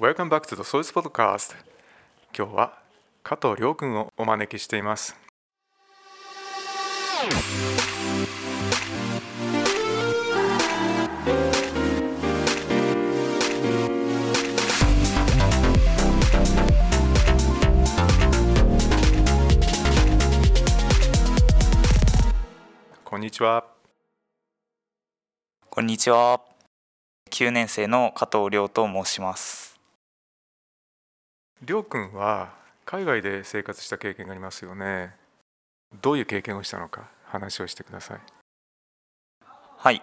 Welcome back to the Source Podcast 今日は加藤亮君をお招きしていますこんにちはこんにちは。9年生の加藤亮と申します。亮君は海外で生活した経験がありますよねどういう経験をしたのか話をしてくださいはい。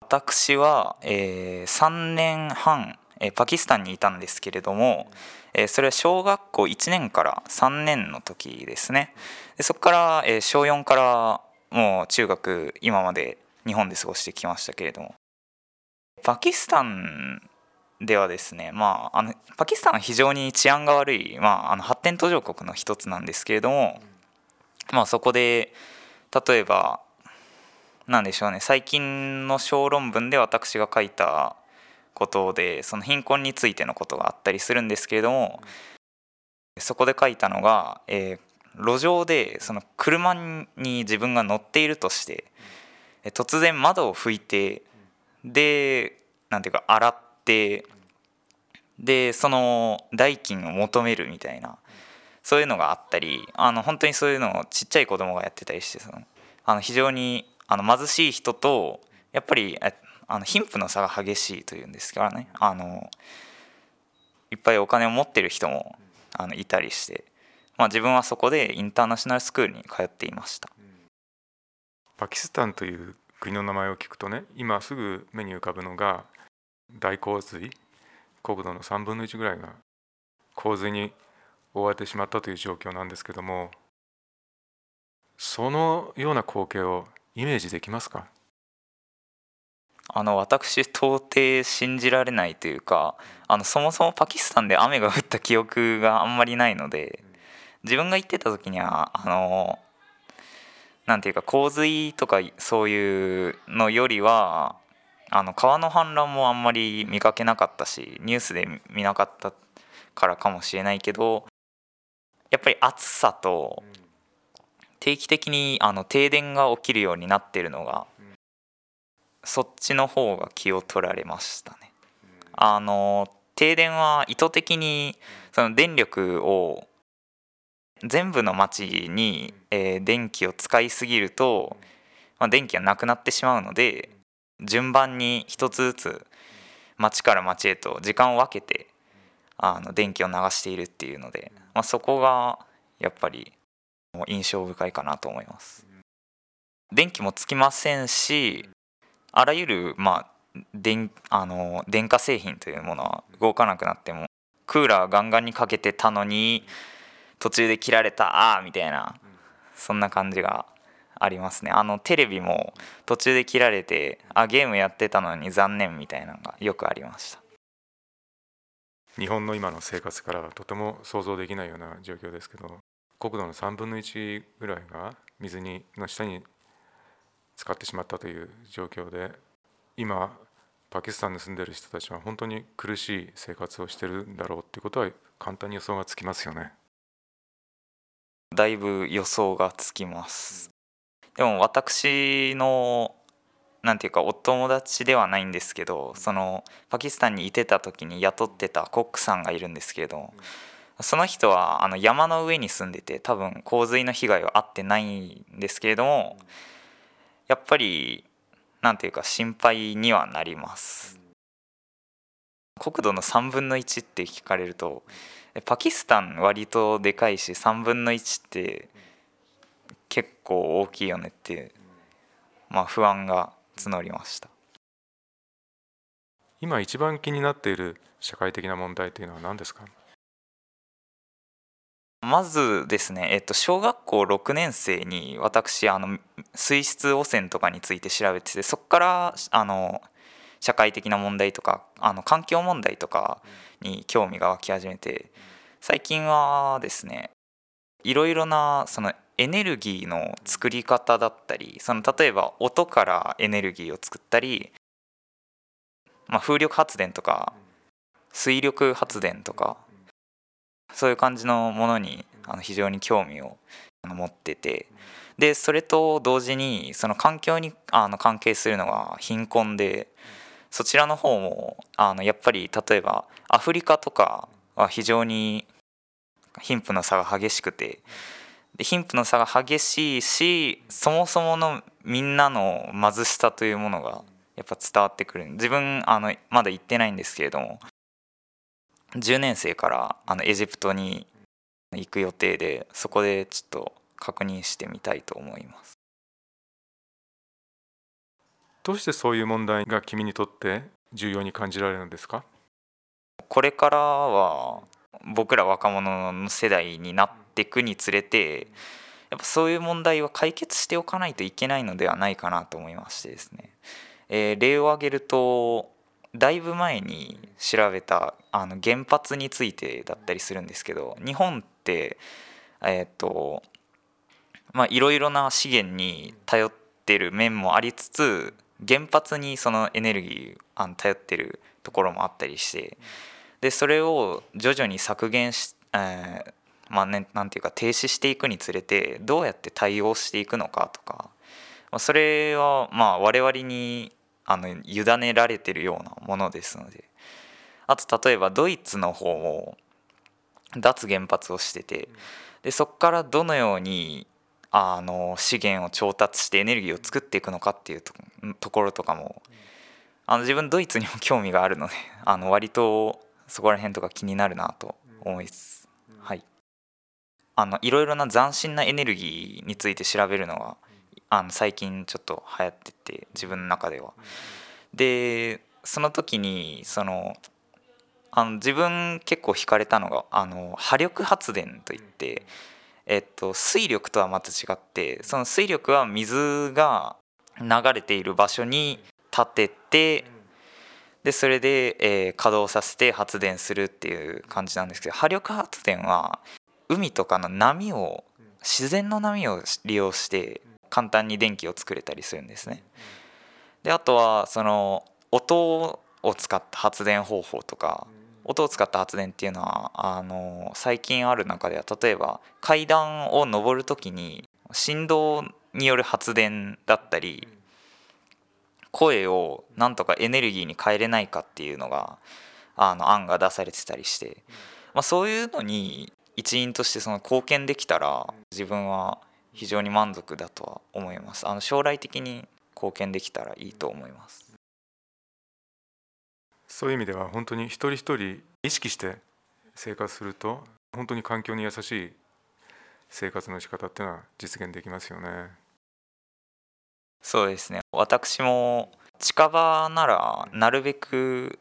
私は、えー3年半、えーパキスタンにいたんですけれども、えーそれは小学校1年から3年の時ですね。でそこから、えー小4からもう中学今まで日本で過ごしてきましたけれどもパキスタンではですね、まあ、あのパキスタンは非常に治安が悪い、まあ、あの発展途上国の一つなんですけれども、まあ、そこで例えばなんでしょうね最近の小論文で私が書いたことでその貧困についてのことがあったりするんですけれどもそこで書いたのが、えー路上でその車に自分が乗っているとして突然窓を拭いてでなんていうか洗ってでその代金を求めるみたいなそういうのがあったりあの本当にそういうのをちっちゃい子供がやってたりしてそのあの非常にあの貧しい人とやっぱりあの貧富の差が激しいというんですからねあのいっぱいお金を持ってる人もあのいたりして、まあ、自分はそこでインターナショナルスクールに通っていました。パキスタンという国の名前を聞くとね今すぐ目に浮かぶのが大洪水。国土の3分の1ぐらいが洪水に覆われてしまったという状況なんですけどもそのような光景をイメージできますか？あの私到底信じられないというかあのそもそもパキスタンで雨が降った記憶があんまりないので自分が行ってた時にはあのなんていうか洪水とかそういうのよりはあの川の氾濫もあんまり見かけなかったしニュースで見なかったからかもしれないけどやっぱり暑さと定期的にあの停電が起きるようになってるのがそっちの方が気を取られましたね。あの停電は意図的にその電力を全部の町に、えー電気を使いすぎると、まあ、電気がなくなってしまうので順番に一つずつ町から町へと時間を分けてあの電気を流しているっていうので、まあ、そこがやっぱり印象深いかなと思います。電気もつきませんしあらゆる、まあ、電あの電化製品というものは動かなくなってもクーラーガンガンにかけてたのに途中で切られたあーみたいなそんな感じがありますね。あのテレビも途中で切られてあゲームやってたのに残念みたいなのがよくありました。日本の今の生活からはとても想像できないような状況ですけど国土の3分の1ぐらいが水にの下に使ってしまったという状況で今パキスタンに住んでいる人たちは本当に苦しい生活をしてるんだろうっていうことは簡単に予想がつきますよね。だいぶ予想がつきますでも私のなんていうかお友達ではないんですけどそのパキスタンにいてた時に雇ってたコックさんがいるんですけれどその人はあの山の上に住んでて多分洪水の被害はあってないんですけれどもやっぱりなんていうか心配にはなります。国土の3分の1って聞かれるとパキスタン割とでかいし3分の1って結構大きいよねってまあ不安が募りました。今一番気になっている社会的な問題というのは何ですか？まずですね、えっと、小学校6年生に私あの水質汚染とかについて調べててそこからあの社会的な問題とかあの環境問題とかに興味が湧き始めて最近はですねいろいろなそのエネルギーの作り方だったりその例えば音からエネルギーを作ったり、まあ、風力発電とか水力発電とかそういう感じのものにあの非常に興味を持っててでそれと同時にその環境にあの関係するのが貧困でそちらの方もあのやっぱり例えばアフリカとかは非常に貧富の差が激しくて。で貧富の差が激しいしそもそものみんなの貧しさというものがやっぱ伝わってくる。自分あのまだ行ってないんですけれども10年生からあのエジプトに行く予定でそこでちょっと確認してみたいと思います。どうしてそういう問題が君にとって重要に感じられるんですか？これからは僕ら若者の世代になっていくにつれてやっぱそういう問題は解決しておかないといけないのではないかなと思いましてですね、えー、例を挙げるとだいぶ前に調べたあの原発についてだったりするんですけど日本ってえっ、とまあいろいろな資源に頼ってる面もありつつ原発にそのエネルギーあの頼ってるところもあったりしてでそれを徐々に削減し、えー、まあねなんていうか停止していくにつれてどうやって対応していくのかとかまあそれはまあ我々にあの委ねられてるようなものですので。あと例えばドイツの方も脱原発をしててでそこからどのようにあの資源を調達してエネルギーを作っていくのかっていうところとかもあの自分ドイツにも興味があるのであの割とそこら辺とか気になるなと思います。はい、あのいろいろな斬新なエネルギーについて調べるのはあの最近ちょっと流行ってて自分の中では。でその時にそのあの自分結構惹かれたのがあの波力発電といって。えっと、水力とはまた違ってその水力は水が流れている場所に立ててでそれで、えー、稼働させて発電するっていう感じなんですけど波力発電は海とかの波を自然の波を利用して簡単に電気を作れたりするんですね。であとはその音を使った発電方法とか音を使った発電っていうのはあの最近ある中では例えば階段を上る時に振動による発電だったり声をなんとかエネルギーに変えれないかっていうのがあの案が出されてたりして、まあ、そういうのに一員としてその貢献できたら自分は非常に満足だとは思います。あの将来的に貢献できたらいいと思います。そういう意味では本当に一人一人意識して生活すると本当に環境に優しい生活の仕方っていうのは実現できますよね。そうですね。私も近場ならなるべく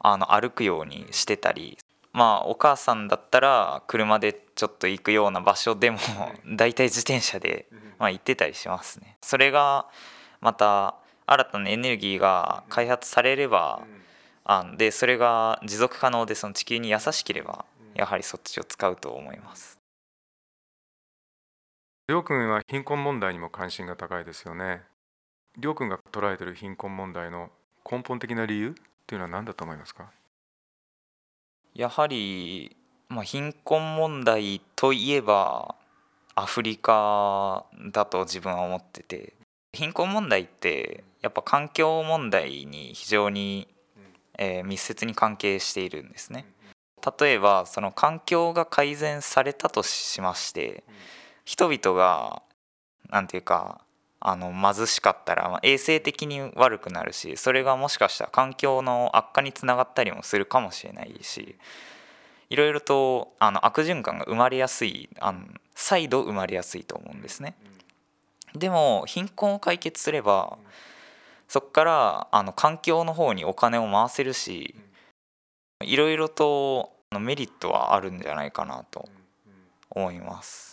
あの歩くようにしてたりまあお母さんだったら車でちょっと行くような場所でも大体自転車でまあ行ってたりしますね。それがまた新たなエネルギーが開発されればあでそれが持続可能でその地球に優しければやはりそっちを使うと思います。りょうくんは貧困問題にも関心が高いですよね。りょうくんが捉えている貧困問題の根本的な理由というのは何だと思いますか？やはり、まあ、貧困問題といえばアフリカだと自分は思ってて貧困問題ってやっぱ環境問題に非常にえー、密接に関係しているんですね。例えばその環境が改善されたとしまして人々が何て言うかあの貧しかったら、まあ、衛生的に悪くなるしそれがもしかしたら環境の悪化につながったりもするかもしれないしいろいろとあの悪循環が生まれやすいあの再度生まれやすいと思うんですね。でも貧困を解決すればそこからあの環境の方にお金を回せるしいろいろとメリットはあるんじゃないかなと思います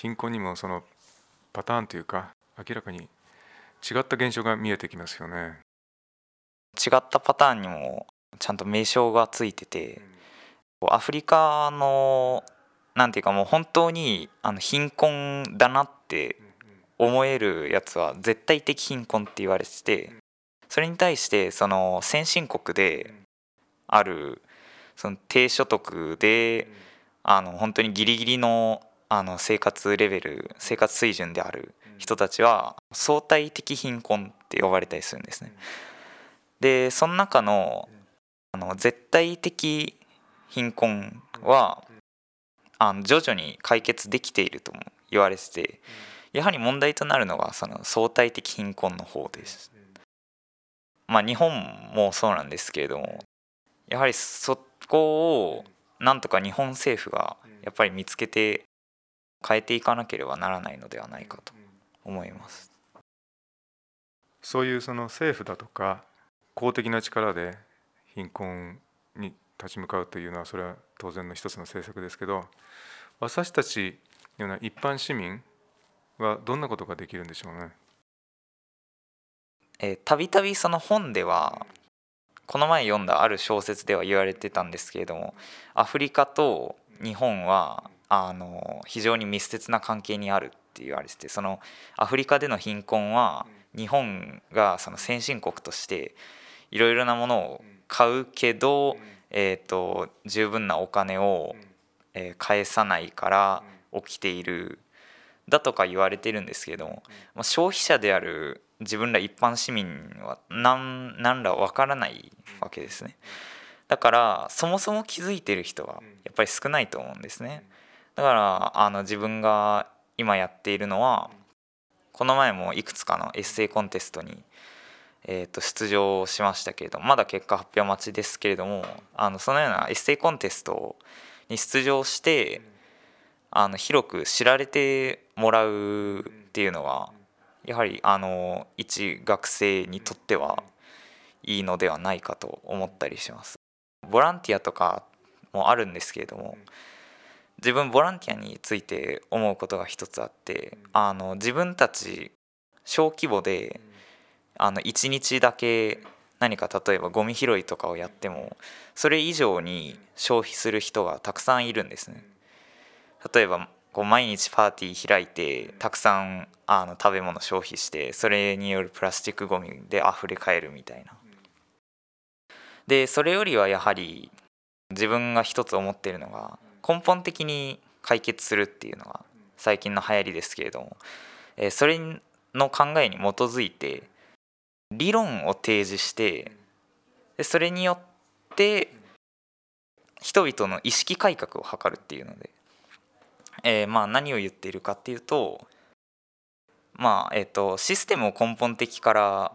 貧困にもそのパターンというか明らかに違った現象が見えてきますよね。違ったパターンにもちゃんと名称がついててアフリカのなんていうかもう本当にあの貧困だなって思えるやつは絶対的貧困って言われててそれに対してその先進国であるその低所得であの本当にギリギリのあの生活レベル生活水準である人たちは相対的貧困って呼ばれたりするんですね。でその中のあの絶対的貧困はあの徐々に解決できているとも言われててやはり問題となるのがその相対的貧困の方です。まあ日本もそうなんですけれどもやはりそこをなんとか日本政府がやっぱり見つけて変えていかなければならないのではないかと思います。そういうその政府だとか公的な力で貧困に立ち向かうというのはそれは当然の一つの政策ですけど私たちのような一般市民はどんなことができるんでしょうね？えーたびたびその本ではこの前読んだある小説では言われてたんですけれどもアフリカと日本はあの非常に密接な関係にあるって言われててそのアフリカでの貧困は日本がその先進国としていろいろなものを買うけど、えー、と十分なお金を、えー返さないから起きている。だとか言われてるんですけれども、まあ、消費者である自分ら一般市民は何何らわからないわけですね。だからそもそも気づいてる人はやっぱり少ないと思うんですねだからあの自分が今やっているのはこの前もいくつかのエッセイコンテストに、えー、と出場しましたけれどもまだ結果発表待ちですけれどもあのそのようなエッセイコンテストに出場してあの広く知られてもらうっていうのはやはりあの一学生にとってはいいのではないかと思ったりします。ボランティアとかもあるんですけれども自分ボランティアについて思うことが一つあってあの自分たち小規模であの1日だけ何か例えばゴミ拾いとかをやってもそれ以上に消費する人がたくさんいるんですね。例えばこう毎日パーティー開いてたくさんあの食べ物消費してそれによるプラスチックごみで溢れ返るみたいな。でそれよりはやはり自分が一つ思ってるのが根本的に解決するっていうのが最近の流行りですけれども、えそれの考えに基づいて理論を提示してでそれによって人々の意識改革を図るっていうので、えーまあ何を言っているかっていうとまあえっ、とシステムを根本的から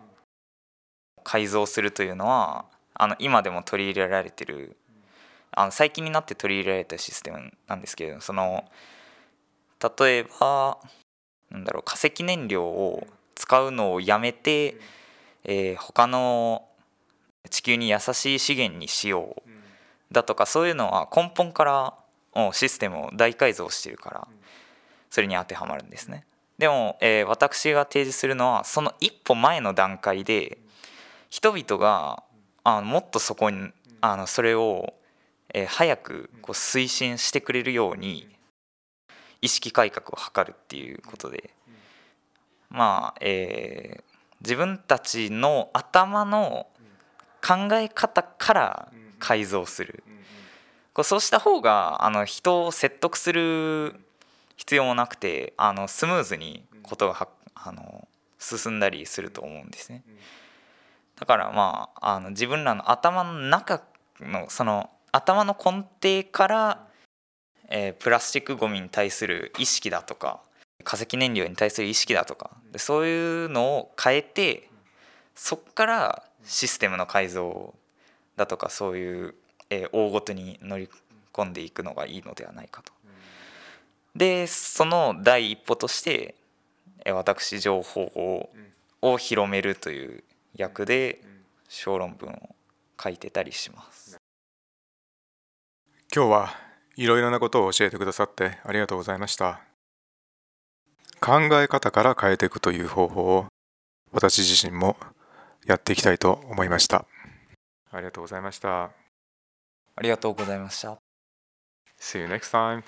改造するというのはあの今でも取り入れられてるあの最近になって取り入れられたシステムなんですけれどその例えばなんだろう化石燃料を使うのをやめて、えー他の地球に優しい資源にしよう。だとかそういうのは根本からもうシステムを大改造してるからそれに当てはまるんですね。でも、えー私が提示するのはその一歩前の段階で人々があもっとそこにあのそれを、えー早くこう推進してくれるように意識改革を図るっていうことでまあ、えー自分たちの頭の考え方から改造するこうそうした方があの人を説得する必要もなくてあのスムーズにことがはあの進んだりすると思うんですね。だからまああの自分らの頭の中のその頭の根底から、えープラスチックごみに対する意識だとか化石燃料に対する意識だとかでそういうのを変えてそっからシステムの改造だとかそういう、えー大ごとに乗り込んでいくのがいいのではないかと。でその第一歩として、えー私情報をを広めるという役で小論文を書いてたりします。今日はいろいろなことを教えてくださってありがとうございました。考え方から変えていくという方法を私自身もやっていきたいと思いました。ありがとうございました。ありがとうございました。See you next time